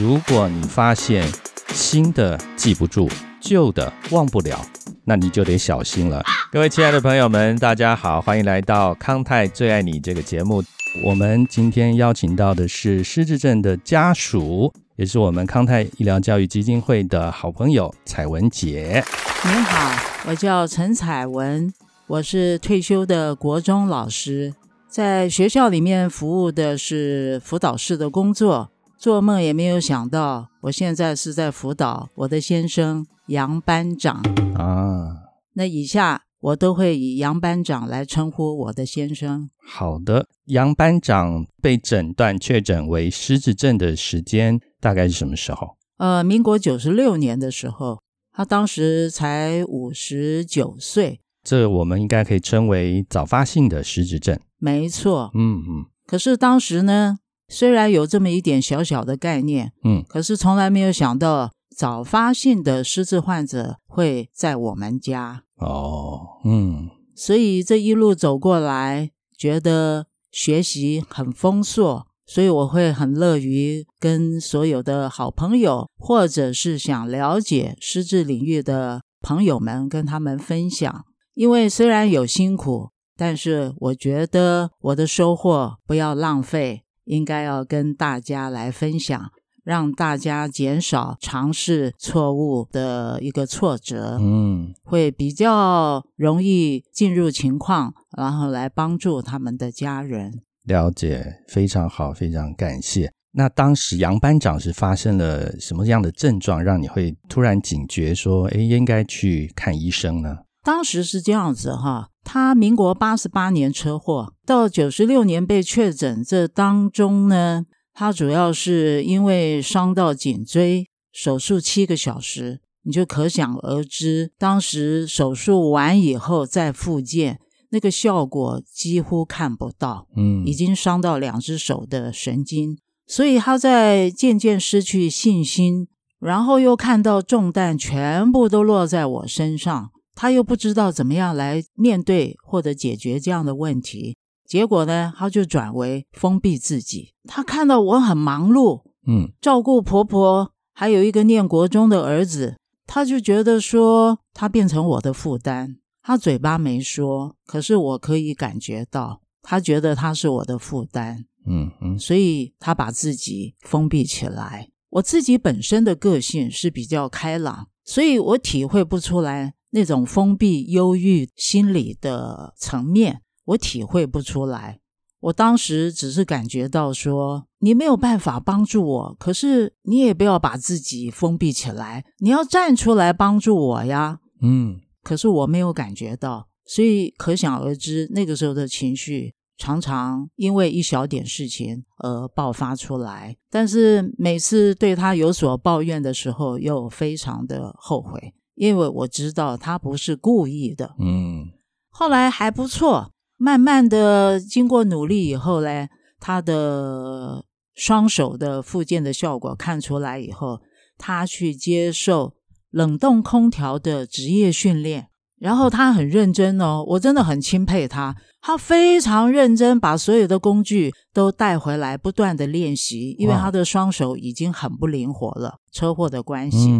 如果你发现新的记不住，旧的忘不了，那你就得小心了。各位亲爱的朋友们，大家好，欢迎来到康泰最爱你这个节目。我们今天邀请到的是失智症的家属，也是我们康泰医疗教育基金会的好朋友彩文姐。您好，我叫陈彩文，我是退休的国中老师，在学校里面服务的是辅导室的工作。做梦也没有想到，我现在是在辅导我的先生杨班长啊。那以下我都会以杨班长来称呼我的先生。好的，杨班长被诊断确诊为失智症的时间大概是什么时候？呃，民国九十六年的时候，他当时才五十九岁。这我们应该可以称为早发性的失智症。没错。嗯嗯。可是当时呢？虽然有这么一点小小的概念，嗯，可是从来没有想到早发性的失智患者会在我们家哦，嗯，所以这一路走过来，觉得学习很丰硕，所以我会很乐于跟所有的好朋友，或者是想了解失智领域的朋友们，跟他们分享。因为虽然有辛苦，但是我觉得我的收获不要浪费。应该要跟大家来分享，让大家减少尝试错误的一个挫折，嗯，会比较容易进入情况，然后来帮助他们的家人。了解，非常好，非常感谢。那当时杨班长是发生了什么样的症状，让你会突然警觉说，哎，应该去看医生呢？当时是这样子哈，他民国八十八年车祸，到九十六年被确诊，这当中呢，他主要是因为伤到颈椎，手术七个小时，你就可想而知，当时手术完以后再复健，那个效果几乎看不到，嗯，已经伤到两只手的神经，所以他在渐渐失去信心，然后又看到重担全部都落在我身上。他又不知道怎么样来面对或者解决这样的问题，结果呢，他就转为封闭自己。他看到我很忙碌，嗯，照顾婆婆，还有一个念国中的儿子，他就觉得说他变成我的负担。他嘴巴没说，可是我可以感觉到，他觉得他是我的负担，嗯嗯，所以他把自己封闭起来。我自己本身的个性是比较开朗，所以我体会不出来。那种封闭、忧郁心理的层面，我体会不出来。我当时只是感觉到说，你没有办法帮助我，可是你也不要把自己封闭起来，你要站出来帮助我呀。嗯，可是我没有感觉到，所以可想而知，那个时候的情绪常常因为一小点事情而爆发出来。但是每次对他有所抱怨的时候，又非常的后悔。因为我知道他不是故意的，嗯，后来还不错，慢慢的经过努力以后呢，他的双手的复健的效果看出来以后，他去接受冷冻空调的职业训练，然后他很认真哦，我真的很钦佩他，他非常认真，把所有的工具都带回来，不断的练习，因为他的双手已经很不灵活了，车祸的关系。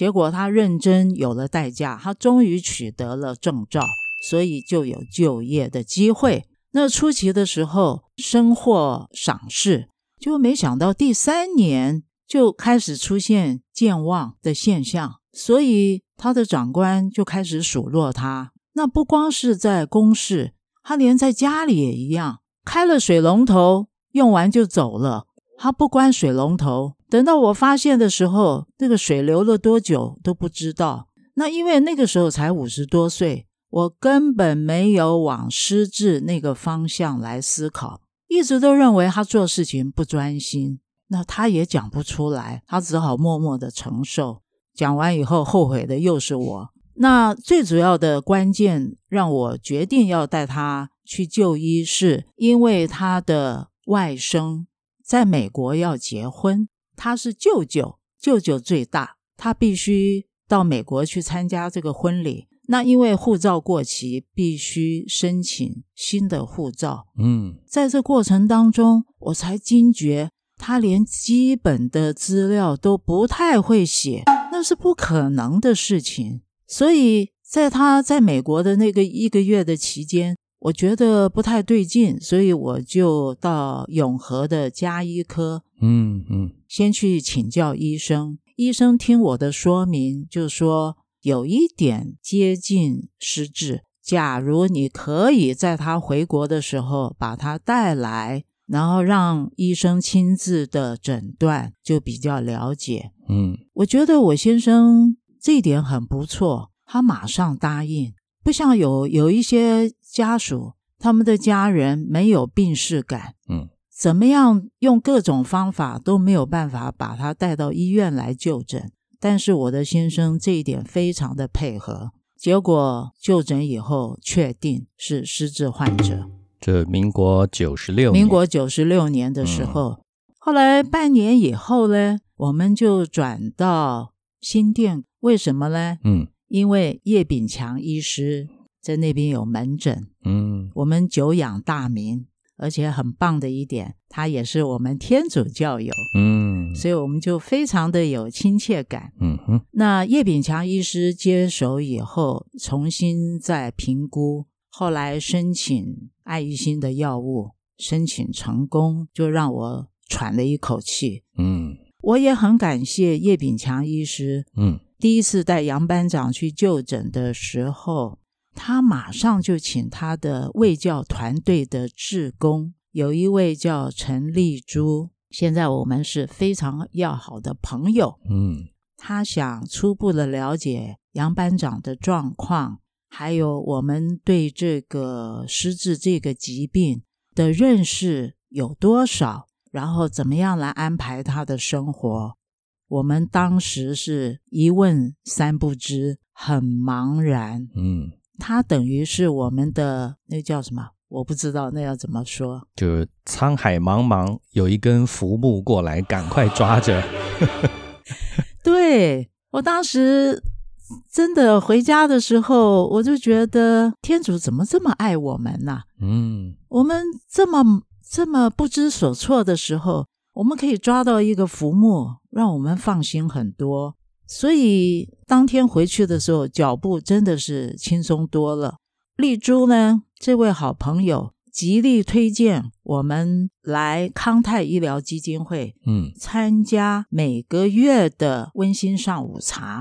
结果他认真有了代价，他终于取得了证照，所以就有就业的机会。那初期的时候，深获赏识，就没想到第三年就开始出现健忘的现象，所以他的长官就开始数落他。那不光是在公事，他连在家里也一样，开了水龙头用完就走了，他不关水龙头。等到我发现的时候，那个水流了多久都不知道。那因为那个时候才五十多岁，我根本没有往失智那个方向来思考，一直都认为他做事情不专心。那他也讲不出来，他只好默默的承受。讲完以后，后悔的又是我。那最主要的关键让我决定要带他去就医，是因为他的外甥在美国要结婚。他是舅舅，舅舅最大，他必须到美国去参加这个婚礼。那因为护照过期，必须申请新的护照。嗯，在这过程当中，我才惊觉他连基本的资料都不太会写，那是不可能的事情。所以在他在美国的那个一个月的期间，我觉得不太对劲，所以我就到永和的加医科，嗯嗯先去请教医生。医生听我的说明，就说有一点接近失智。假如你可以在他回国的时候把他带来，然后让医生亲自的诊断，就比较了解。嗯我觉得我先生这一点很不错，他马上答应，不像有有一些家属，他们的家人没有病逝感，嗯怎么样用各种方法都没有办法把他带到医院来就诊。但是我的先生这一点非常的配合，结果就诊以后确定是失智患者。这民国九十六，民国九十六年的时候，后来半年以后呢，我们就转到新店。为什么呢？嗯因为叶炳强医师在那边有门诊，嗯我们久仰大名，而且很棒的一点，他也是我们天主教友，嗯所以我们就非常的有亲切感。嗯哼那叶炳强医师接手以后，重新再评估，后来申请爱育新的药物，申请成功，就让我喘了一口气。嗯我也很感谢叶炳强医师，嗯第一次带杨班长去就诊的时候，他马上就请他的卫教团队的志工，有一位叫陈丽珠，现在我们是非常要好的朋友。嗯他想初步的了解杨班长的状况，还有我们对这个失智这个疾病的认识有多少，然后怎么样来安排他的生活。我们当时是一问三不知，很茫然。嗯，他等于是我们的那叫什么？我不知道那要怎么说。就是沧海茫茫，有一根浮木过来，赶快抓着。对我当时真的回家的时候，我就觉得天主怎么这么爱我们呐、嗯我们这么这么不知所措的时候，我们可以抓到一个浮木，让我们放心很多。所以当天回去的时候，脚步真的是轻松多了。丽珠呢，这位好朋友极力推荐我们来康泰医疗基金会嗯参加每个月的温馨上午茶，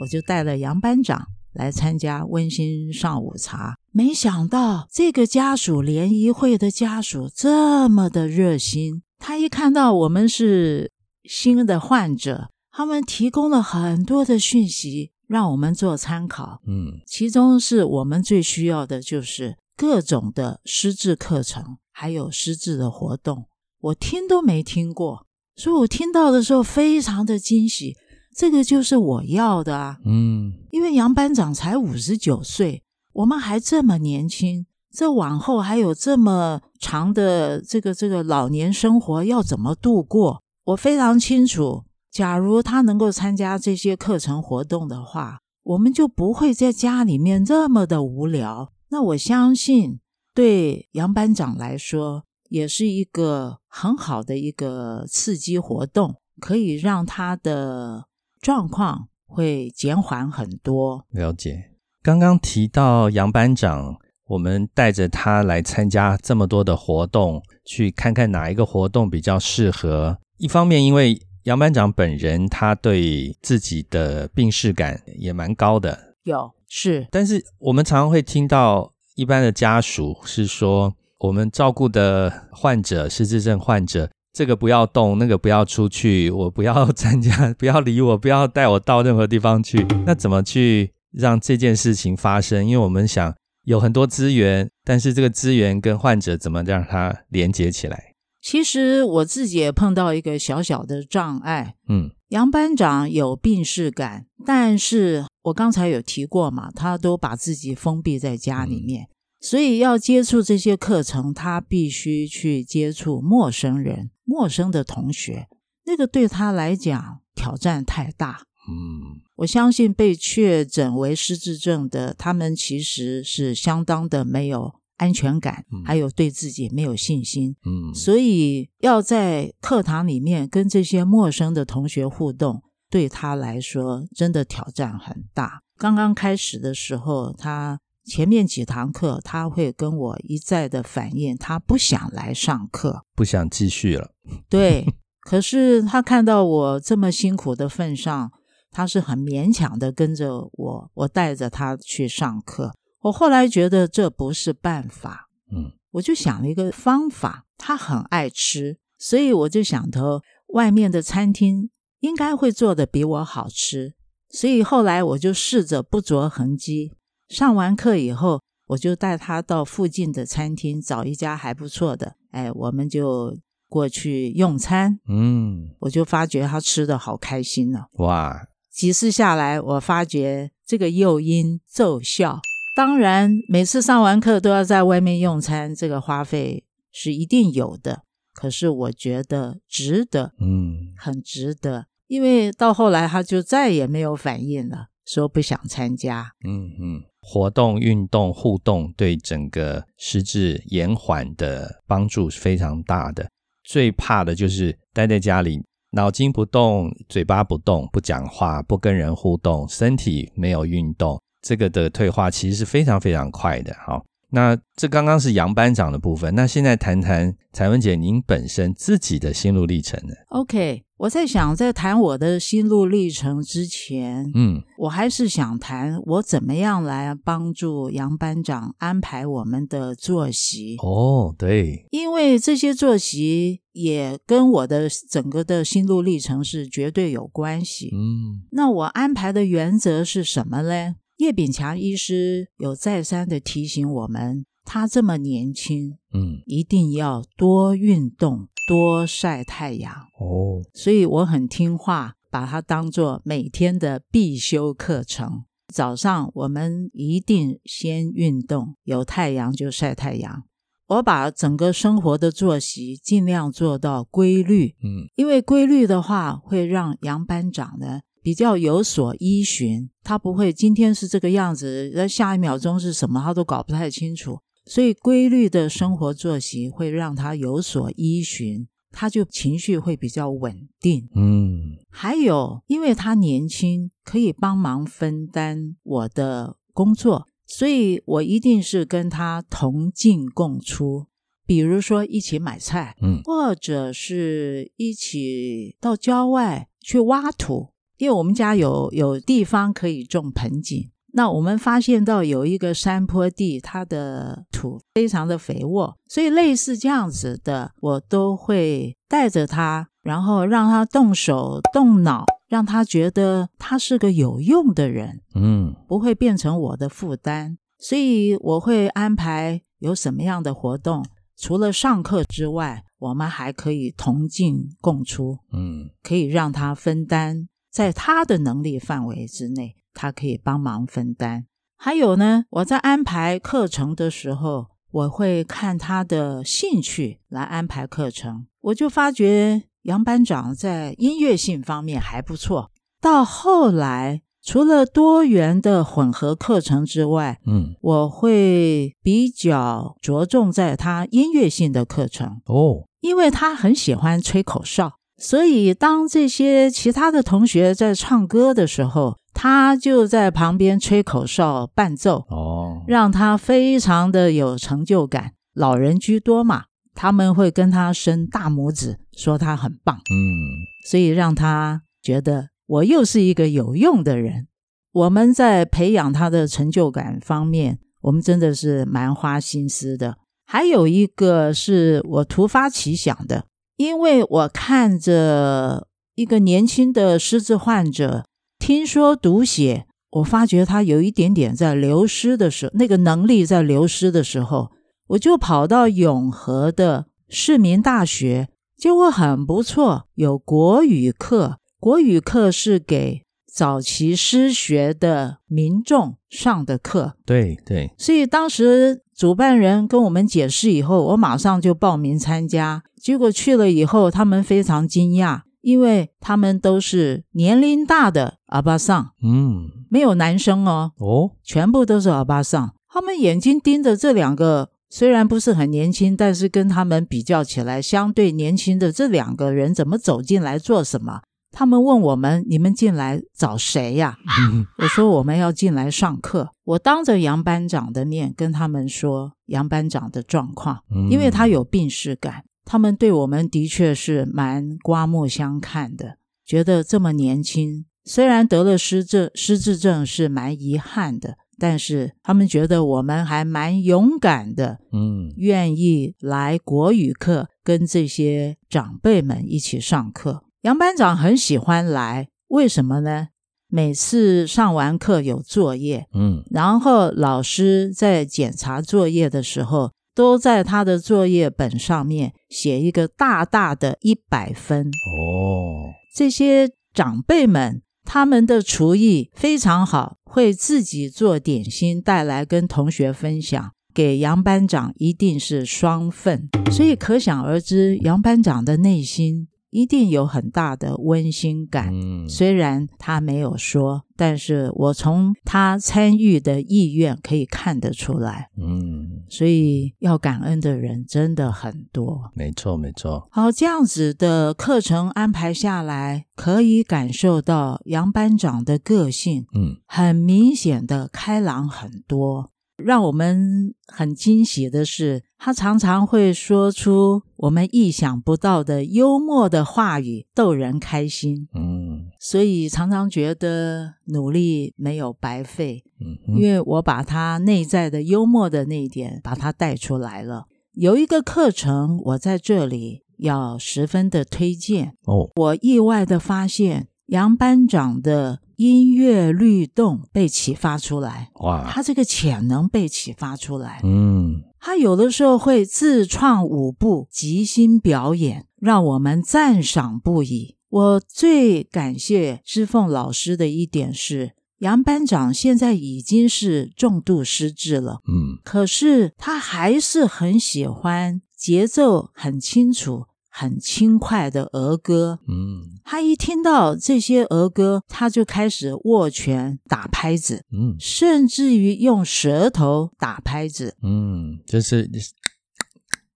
我就带了杨班长来参加温馨上午茶。没想到这个家属联谊会的家属这么的热心，他一看到我们是新的患者，他们提供了很多的讯息让我们做参考。嗯其中是我们最需要的就是各种的师智课程，还有师智的活动，我听都没听过，所以我听到的时候非常的惊喜，这个就是我要的啊！嗯因为杨班长才五十九岁，我们还这么年轻，这往后还有这么长的这个这个老年生活要怎么度过？我非常清楚，假如他能够参加这些课程活动的话，我们就不会在家里面这么的无聊。那我相信，对杨班长来说，也是一个很好的一个刺激活动，可以让他的状况会减缓很多。了解。刚刚提到杨班长，我们带着他来参加这么多的活动，去看看哪一个活动比较适合。一方面，因为杨班长本人他对自己的病视感也蛮高的，有是但是我们常常会听到一般的家属是说，我们照顾的患者失智症患者，这个不要动，那个不要出去，我不要参加，不要理我，不要带我到任何地方去。那怎么去让这件事情发生？因为我们想有很多资源，但是这个资源跟患者怎么让它连接起来？其实我自己也碰到一个小小的障碍。嗯杨班长有病逝感，但是我刚才有提过嘛，他都把自己封闭在家里面，所以要接触这些课程，他必须去接触陌生人、陌生的同学，那个对他来讲挑战太大。嗯我相信被确诊为失智症的，他们其实是相当的没有安全感嗯，还有对自己没有信心。嗯，所以要在课堂里面跟这些陌生的同学互动，对他来说真的挑战很大。刚刚开始的时候，他前面几堂课他会跟我一再的反映，他不想来上课。不想继续了。对，可是他看到我这么辛苦的份上，他是很勉强的跟着我，我带着他去上课。我后来觉得这不是办法，嗯，我就想了一个方法。他很爱吃，所以我就想头外面的餐厅应该会做的比我好吃，所以后来我就试着不着痕迹。上完课以后，我就带他到附近的餐厅找一家还不错的，哎，我们就过去用餐。嗯，我就发觉他吃的好开心呢、哇，几次下来，我发觉这个诱因奏效。当然，每次上完课都要在外面用餐，这个花费是一定有的。可是我觉得值得，嗯，很值得，因为到后来他就再也没有反应了，说不想参加。嗯嗯，活动、运动、互动对整个失智延缓的帮助是非常大的。最怕的就是待在家里，脑筋不动，嘴巴不动，不讲话，不跟人互动，身体没有运动，这个的退化其实是非常非常快的。好，那这刚刚是杨班长的部分，那现在谈谈彩文姐您本身自己的心路历程呢？OK，我在想，在谈我的心路历程之前，嗯我还是想谈我怎么样来帮助杨班长安排我们的作息。哦，对，因为这些作息也跟我的整个的心路历程是绝对有关系。嗯那我安排的原则是什么呢？叶炳强医师有再三的提醒我们，他这么年轻，嗯，一定要多运动，多晒太阳。哦，所以我很听话，把它当做每天的必修课程。早上我们一定先运动，有太阳就晒太阳。我把整个生活的作息尽量做到规律，嗯因为规律的话会让杨班长呢比较有所依循，他不会今天是这个样子，那下一秒钟是什么他都搞不太清楚。所以规律的生活作息会让他有所依循，他就情绪会比较稳定。嗯还有，因为他年轻，可以帮忙分担我的工作，所以我一定是跟他同进共出。比如说一起买菜，嗯或者是一起到郊外去挖土，因为我们家有有地方可以种盆景。那我们发现到有一个山坡地，它的土非常的肥沃，所以类似这样子的，我都会带着他，然后让他动手动脑，让他觉得他是个有用的人。嗯不会变成我的负担，所以我会安排有什么样的活动。除了上课之外，我们还可以同进共出，嗯可以让他分担，在他的能力范围之内，他可以帮忙分担。还有呢，我在安排课程的时候，我会看他的兴趣来安排课程。我就发觉杨班长在音乐性方面还不错。到后来，除了多元的混合课程之外，嗯，我会比较着重在他音乐性的课程，哦，因为他很喜欢吹口哨，所以当这些其他的同学在唱歌的时候，他就在旁边吹口哨伴奏，哦，让他非常的有成就感。老人居多嘛，他们会跟他伸大拇指，说他很棒，嗯所以让他觉得我又是一个有用的人。我们在培养他的成就感方面，我们真的是蛮花心思的。还有一个是我突发奇想的，因为我看着一个年轻的失智患者，听说读写，我发觉他有一点点在流失的时候，那个能力在流失的时候，我就跑到永和的市民大学，结果很不错，有国语课。国语课是给早期失学的民众上的课，对对，所以当时主办人跟我们解释以后，我马上就报名参加。结果去了以后，他们非常惊讶，因为他们都是年龄大的阿巴桑，嗯没有男生哦，哦，全部都是阿巴桑。他们眼睛盯着这两个虽然不是很年轻，但是跟他们比较起来，相对年轻的这两个人怎么走进来做什么？他们问我们：“你们进来找谁呀？” 我说：“我们要进来上课。”我当着杨班长的面跟他们说杨班长的状况，因为他有病逝感，他们对我们的确是蛮刮目相看的，觉得这么年轻，虽然得了失智，失智症是蛮遗憾的。但是他们觉得我们还蛮勇敢的，嗯，愿意来国语课跟这些长辈们一起上课。杨班长很喜欢来，为什么呢？每次上完课有作业，嗯，然后老师在检查作业的时候，都在他的作业本上面写一个大大的一百分。哦，这些长辈们。他们的厨艺非常好，会自己做点心带来跟同学分享。给杨班长一定是双份，所以可想而知，杨班长的内心。一定有很大的温馨感，虽然他没有说，但是我从他参与的意愿可以看得出来。嗯，所以要感恩的人真的很多。没错，没错。好，这样子的课程安排下来，可以感受到杨班长的个性，嗯，很明显的开朗很多。让我们很惊喜的是，他常常会说出我们意想不到的幽默的话语，逗人开心。嗯，所以常常觉得努力没有白费。嗯，因为我把他内在的幽默的那一点把他带出来了。有一个课程，我在这里要十分的推荐。哦，我意外的发现杨班长的。音乐律动被启发出来，哇！他这个潜能被启发出来，嗯，他有的时候会自创舞步，即兴表演，让我们赞赏不已。我最感谢师凤老师的一点是，杨班长现在已经是重度失智了，嗯，可是他还是很喜欢节奏很清楚。很轻快的儿歌，嗯，他一听到这些儿歌，他就开始握拳打拍子，嗯，甚至于用舌头打拍子，嗯，就是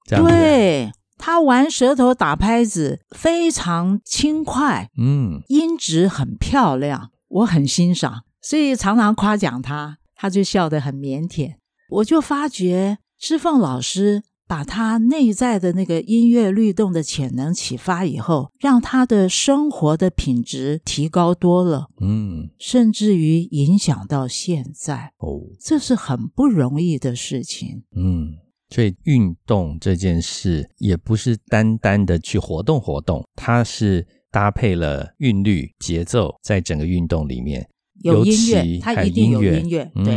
这样。对他玩舌头打拍子非常轻快，嗯，音质很漂亮，我很欣赏，所以常常夸奖他，他就笑得很腼腆。我就发觉志凤老师。把他内在的那个音乐律动的潜能启发以后，让他的生活的品质提高多了，嗯，甚至于影响到现在，哦，这是很不容易的事情，嗯，所以运动这件事也不是单单的去活动活动，它是搭配了韵律节奏，在整个运动里面。有音乐，它一定有音乐，对。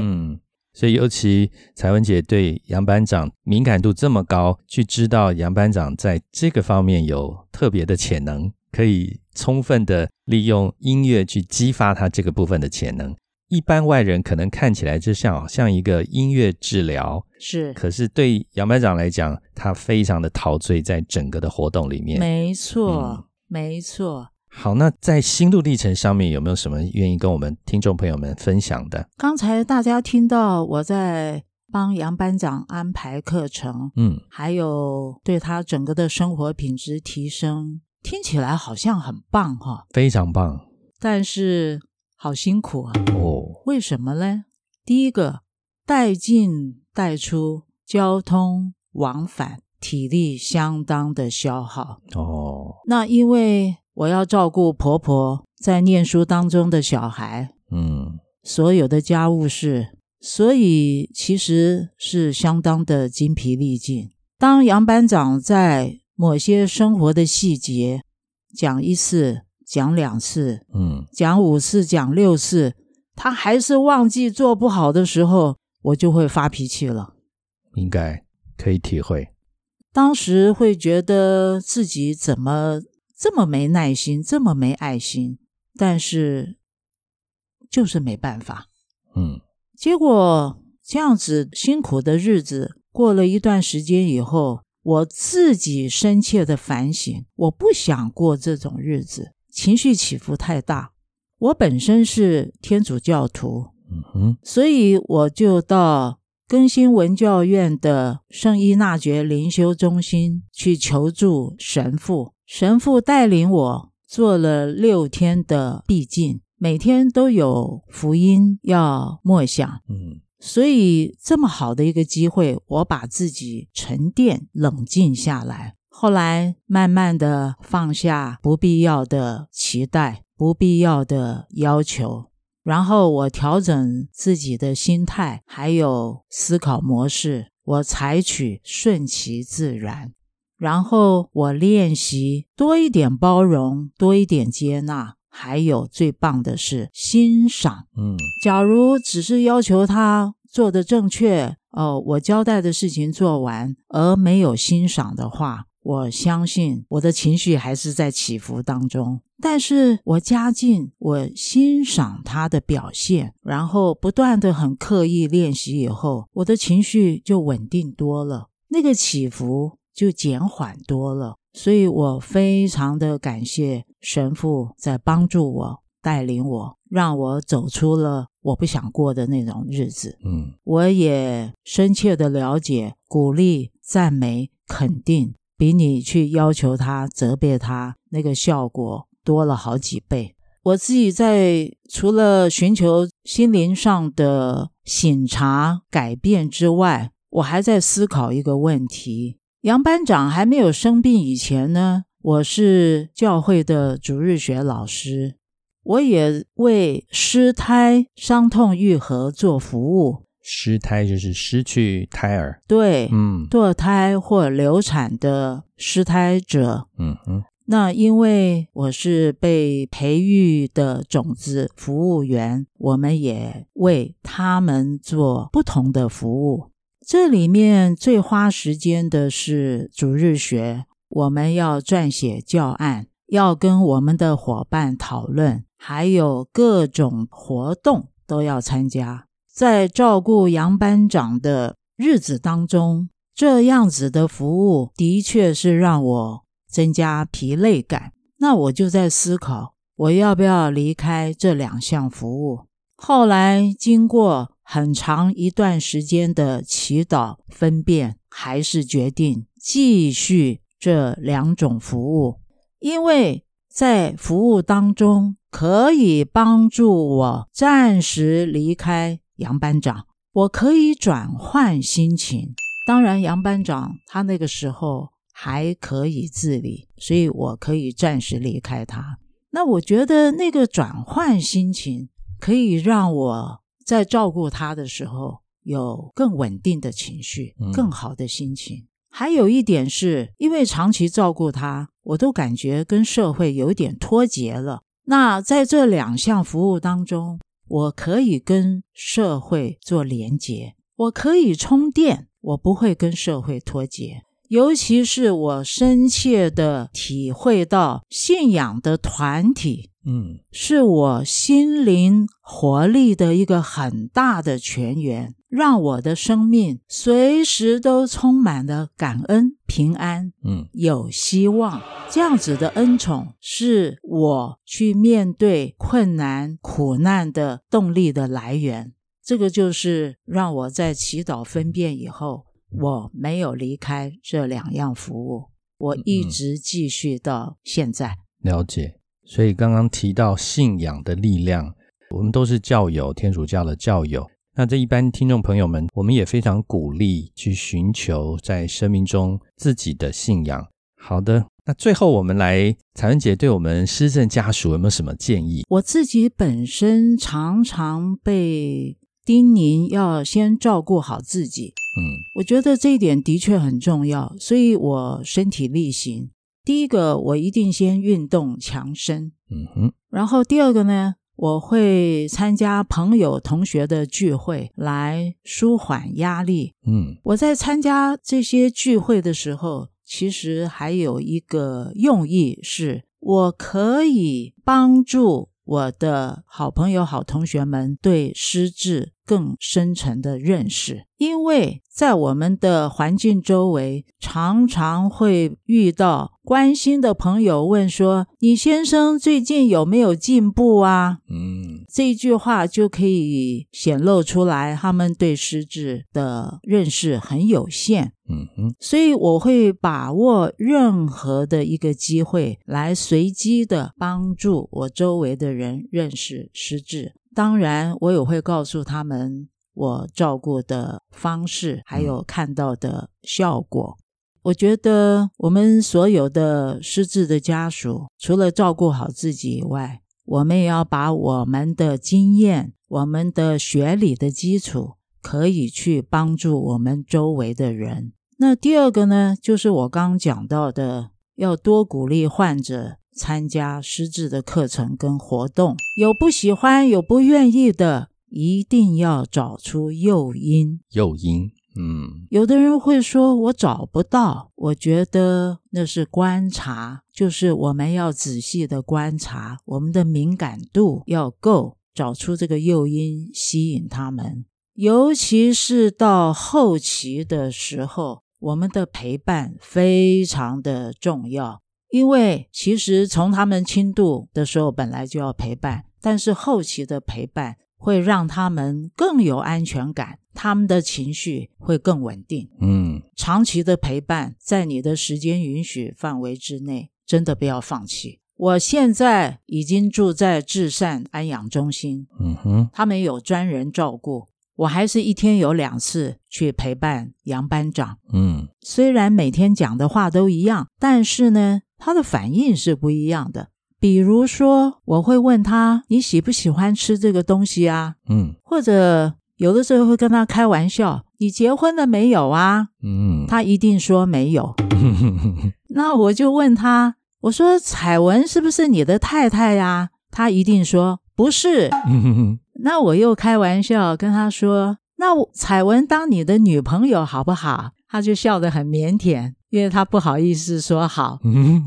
所以，尤其彩文姐对杨班长敏感度这么高，去知道杨班长在这个方面有特别的潜能，可以充分的利用音乐去激发他这个部分的潜能。一般外人可能看起来就像像一个音乐治疗，是，可是对杨班长来讲，他非常的陶醉在整个的活动里面。没错，没错。好，那在心路历程上面有没有什么愿意跟我们听众朋友们分享的？刚才大家听到我在帮杨班长安排课程，嗯，还有对他整个的生活品质提升，听起来好像很棒哈，非常棒，但是好辛苦啊！哦，为什么呢？第一个带进带出交通往返，体力相当的消耗哦。那因为。我要照顾婆婆在念书当中的小孩，嗯，所有的家务事，所以其实是相当的精疲力尽。当杨班长在某些生活的细节讲一次、讲两次，嗯，讲五次、讲六次，他还是忘记做不好的时候，我就会发脾气了。应该可以体会，当时会觉得自己怎么。这么没耐心，这么没爱心，但是就是没办法。嗯，结果这样子辛苦的日子过了一段时间以后，我自己深切的反省，我不想过这种日子，情绪起伏太大。我本身是天主教徒，嗯哼，所以我就到更新文教院的圣依纳爵灵修中心去求助神父，神父带领我做了六天的闭境，每天都有福音要默想。嗯所以这么好的一个机会，我把自己沉淀、冷静下来。后来慢慢的放下不必要的期待、不必要的要求，然后我调整自己的心态，还有思考模式，我采取顺其自然。然后我练习多一点包容，多一点接纳，还有最棒的是欣赏。嗯假如只是要求他做的正确，哦，我交代的事情做完，而没有欣赏的话，我相信我的情绪还是在起伏当中。但是我加进我欣赏他的表现，然后不断的很刻意练习以后，我的情绪就稳定多了，那个起伏就减缓多了。所以我非常的感谢神父在帮助我、带领我，让我走出了我不想过的那种日子。嗯我也深切的了解，鼓励、赞美、肯定，比你去要求他、责备他那个效果多了好几倍。我自己在除了寻求心灵上的醒察、改变之外，我还在思考一个问题：杨班长还没有生病以前呢，我是教会的主日学老师，我也为失胎伤痛愈合做服务。失胎就是失去胎儿。对，嗯堕胎或流产的失胎者，嗯嗯那因为我是被培育的种子服务员，我们也为他们做不同的服务。这里面最花时间的是主日学，我们要撰写教案，要跟我们的伙伴讨论，还有各种活动都要参加。在照顾杨班长的日子当中，这样子的服务的确是让我增加疲累感。那我就在思考，我要不要离开这两项服务？后来经过很长一段时间的祈祷分辨，还是决定继续这两种服务，因为在服务当中可以帮助我暂时离开杨班长，我可以转换心情。当然，杨班长他那个时候还可以自理，所以我可以暂时离开他。那我觉得那个转换心情可以让我在照顾他的时候有更稳定的情绪嗯，更好的心情。还有一点是，因为长期照顾他，我都感觉跟社会有点脱节了。那在这两项服务当中，我可以跟社会做连接，我可以充电，我不会跟社会脱节。尤其是我深切的体会到，信仰的团体嗯是我心灵活力的一个很大的泉源，让我的生命随时都充满了感恩、平安、嗯有希望。这样子的恩宠是我去面对困难、苦难的动力的来源。这个就是让我在祈祷分辨以后，我没有离开这两样服务，我一直继续到现在。了解。所以刚刚提到信仰的力量，我们都是教友，天主教的教友。那这一般听众朋友们，我们也非常鼓励去寻求在生命中自己的信仰。好的，那最后我们来，彩文姐对我们施政家属有没有什么建议？我自己本身常常被叮咛要先照顾好自己，嗯我觉得这一点的确很重要，所以我身体力行。第一个，我一定先运动强身，嗯哼。然后第二个呢，我会参加朋友同学的聚会来舒缓压力。嗯。我在参加这些聚会的时候，其实还有一个用意是，我可以帮助我的好朋友、好同学们对失智更深层的认识，因为在我们的环境周围，常常会遇到关心的朋友问说：“你先生最近有没有进步啊？”嗯这一句话就可以显露出来，他们对失智的认识很有限。嗯哼，所以我会把握任何的一个机会，来随机的帮助我周围的人认识失智。当然，我也会告诉他们我照顾的方式，还有看到的效果。我觉得我们所有的失智的家属，除了照顾好自己以外，我们也要把我们的经验、我们的学理的基础，可以去帮助我们周围的人。那第二个呢，就是我刚讲到的，要多鼓励患者参加失智的课程跟活动。有不喜欢、有不愿意的，一定要找出诱因。诱因，嗯有的人会说：“我找不到。”我觉得那是观察，就是我们要仔细的观察，我们的敏感度要够，找出这个诱因，吸引他们。尤其是到后期的时候，我们的陪伴非常的重要，因为其实从他们轻度的时候本来就要陪伴，但是后期的陪伴会让他们更有安全感，他们的情绪会更稳定。嗯长期的陪伴，在你的时间允许范围之内，真的不要放弃。我现在已经住在至善安养中心，嗯哼，他们有专人照顾，我还是一天有两次去陪伴杨班长。嗯虽然每天讲的话都一样，但是呢，他的反应是不一样的。比如说，我会问他：“你喜不喜欢吃这个东西啊？”嗯或者有的时候会跟他开玩笑：“你结婚了没有啊？”嗯，他一定说没有。那我就问他，我说彩文是不是你的太太呀？他一定说不是。那我又开玩笑跟他说，那我彩文当你的女朋友好不好？他就笑得很腼腆，因为他不好意思说好，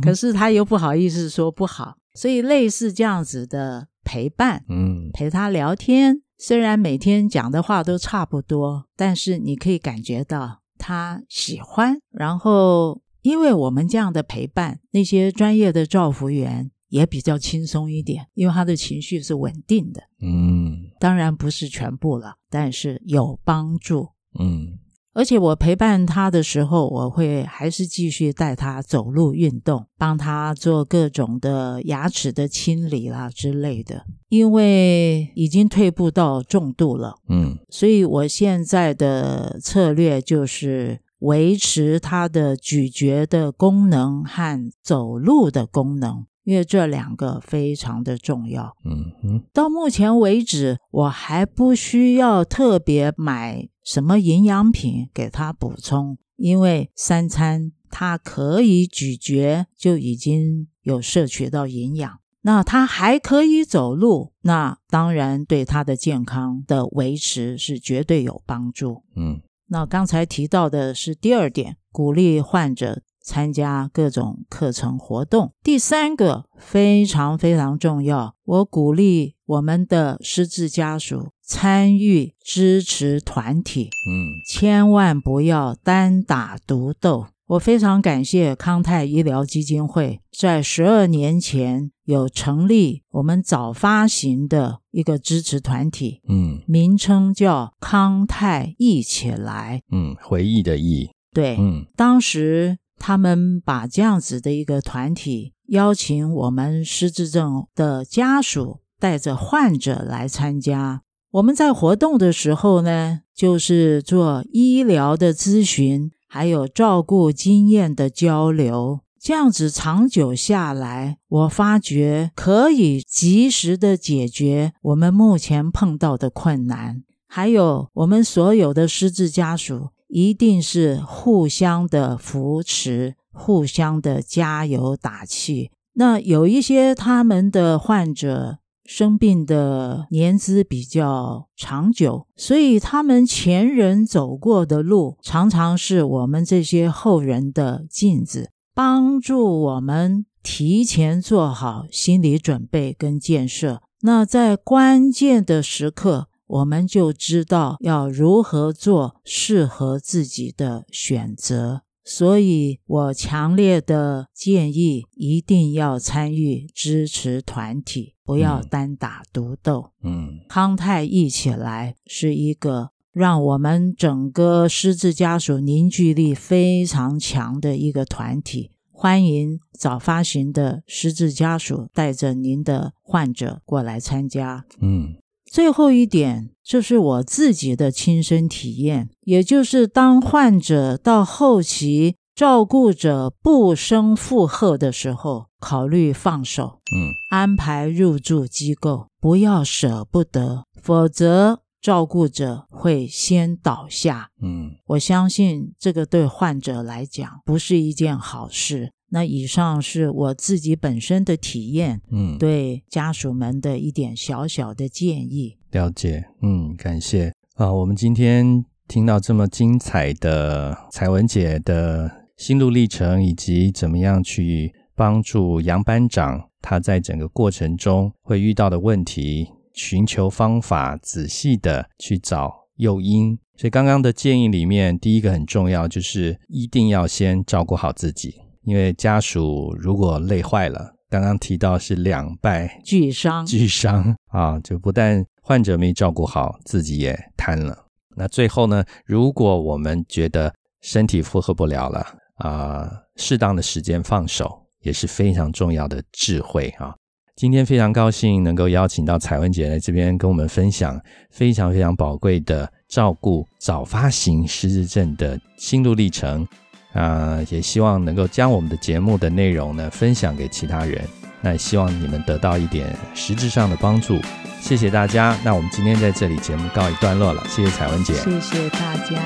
可是他又不好意思说不好，所以类似这样子的陪伴，嗯陪他聊天，虽然每天讲的话都差不多，但是你可以感觉到他喜欢。然后，因为我们这样的陪伴，那些专业的照服员也比较轻松一点，因为他的情绪是稳定的。嗯当然不是全部了，但是有帮助。嗯而且我陪伴他的时候，我会还是继续带他走路运动，帮他做各种的牙齿的清理啦之类的。因为已经退步到重度了，嗯所以我现在的策略就是维持他的咀嚼的功能和走路的功能，因为这两个非常的重要。嗯哼，到目前为止，我还不需要特别买什么营养品给他补充，因为三餐他可以咀嚼，就已经有摄取到营养。那他还可以走路，那当然对他的健康的维持是绝对有帮助。嗯那刚才提到的是第二点，鼓励患者参加各种课程活动。第三个非常非常重要，我鼓励我们的失智家属参与支持团体，嗯千万不要单打独斗。我非常感谢康泰医疗基金会在十二年前有成立我们早发行的一个支持团体，嗯名称叫康泰一起来。嗯，回忆的忆，对，嗯当时他们把这样子的一个团体邀请我们失智症的家属带着患者来参加。我们在活动的时候呢，就是做医疗的咨询，还有照顾经验的交流。这样子长久下来，我发觉可以及时的解决我们目前碰到的困难，还有我们所有的失智家属一定是互相的扶持，互相的加油打气。那有一些他们的患者生病的年资比较长久，所以他们前人走过的路，常常是我们这些后人的镜子，帮助我们提前做好心理准备跟建设。那在关键的时刻，我们就知道要如何做适合自己的选择。所以我强烈的建议，一定要参与支持团体，不要单打独斗。嗯，康泰一起来是一个让我们整个失智家属凝聚力非常强的一个团体。欢迎早发行的失智家属带着您的患者过来参加。嗯。最后一点，这是我自己的亲身体验，也就是当患者到后期，照顾者不生负荷的时候，考虑放手，嗯，安排入住机构，不要舍不得，否则照顾者会先倒下。嗯，我相信这个对患者来讲不是一件好事。那以上是我自己本身的体验，嗯，对家属们的一点小小的建议。了解，嗯，感谢啊。我们今天听到这么精彩的彩文姐的心路历程，以及怎么样去帮助杨班长，他在整个过程中会遇到的问题，寻求方法，仔细的去找诱因。所以刚刚的建议里面，第一个很重要，就是一定要先照顾好自己。因为家属如果累坏了，刚刚提到是两败俱伤，俱伤啊，就不但患者没照顾好，自己也瘫了。那最后呢，如果我们觉得身体负荷不了了啊，适当的时间放手也是非常重要的智慧啊。今天非常高兴能够邀请到彩文姐来这边跟我们分享非常非常宝贵的照顾早发型失智症的心路历程。啊，也希望能够将我们的节目的内容呢分享给其他人。那也希望你们得到一点实质上的帮助。谢谢大家。那我们今天在这里节目告一段落了。谢谢彩文姐，谢谢大家，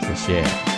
谢谢。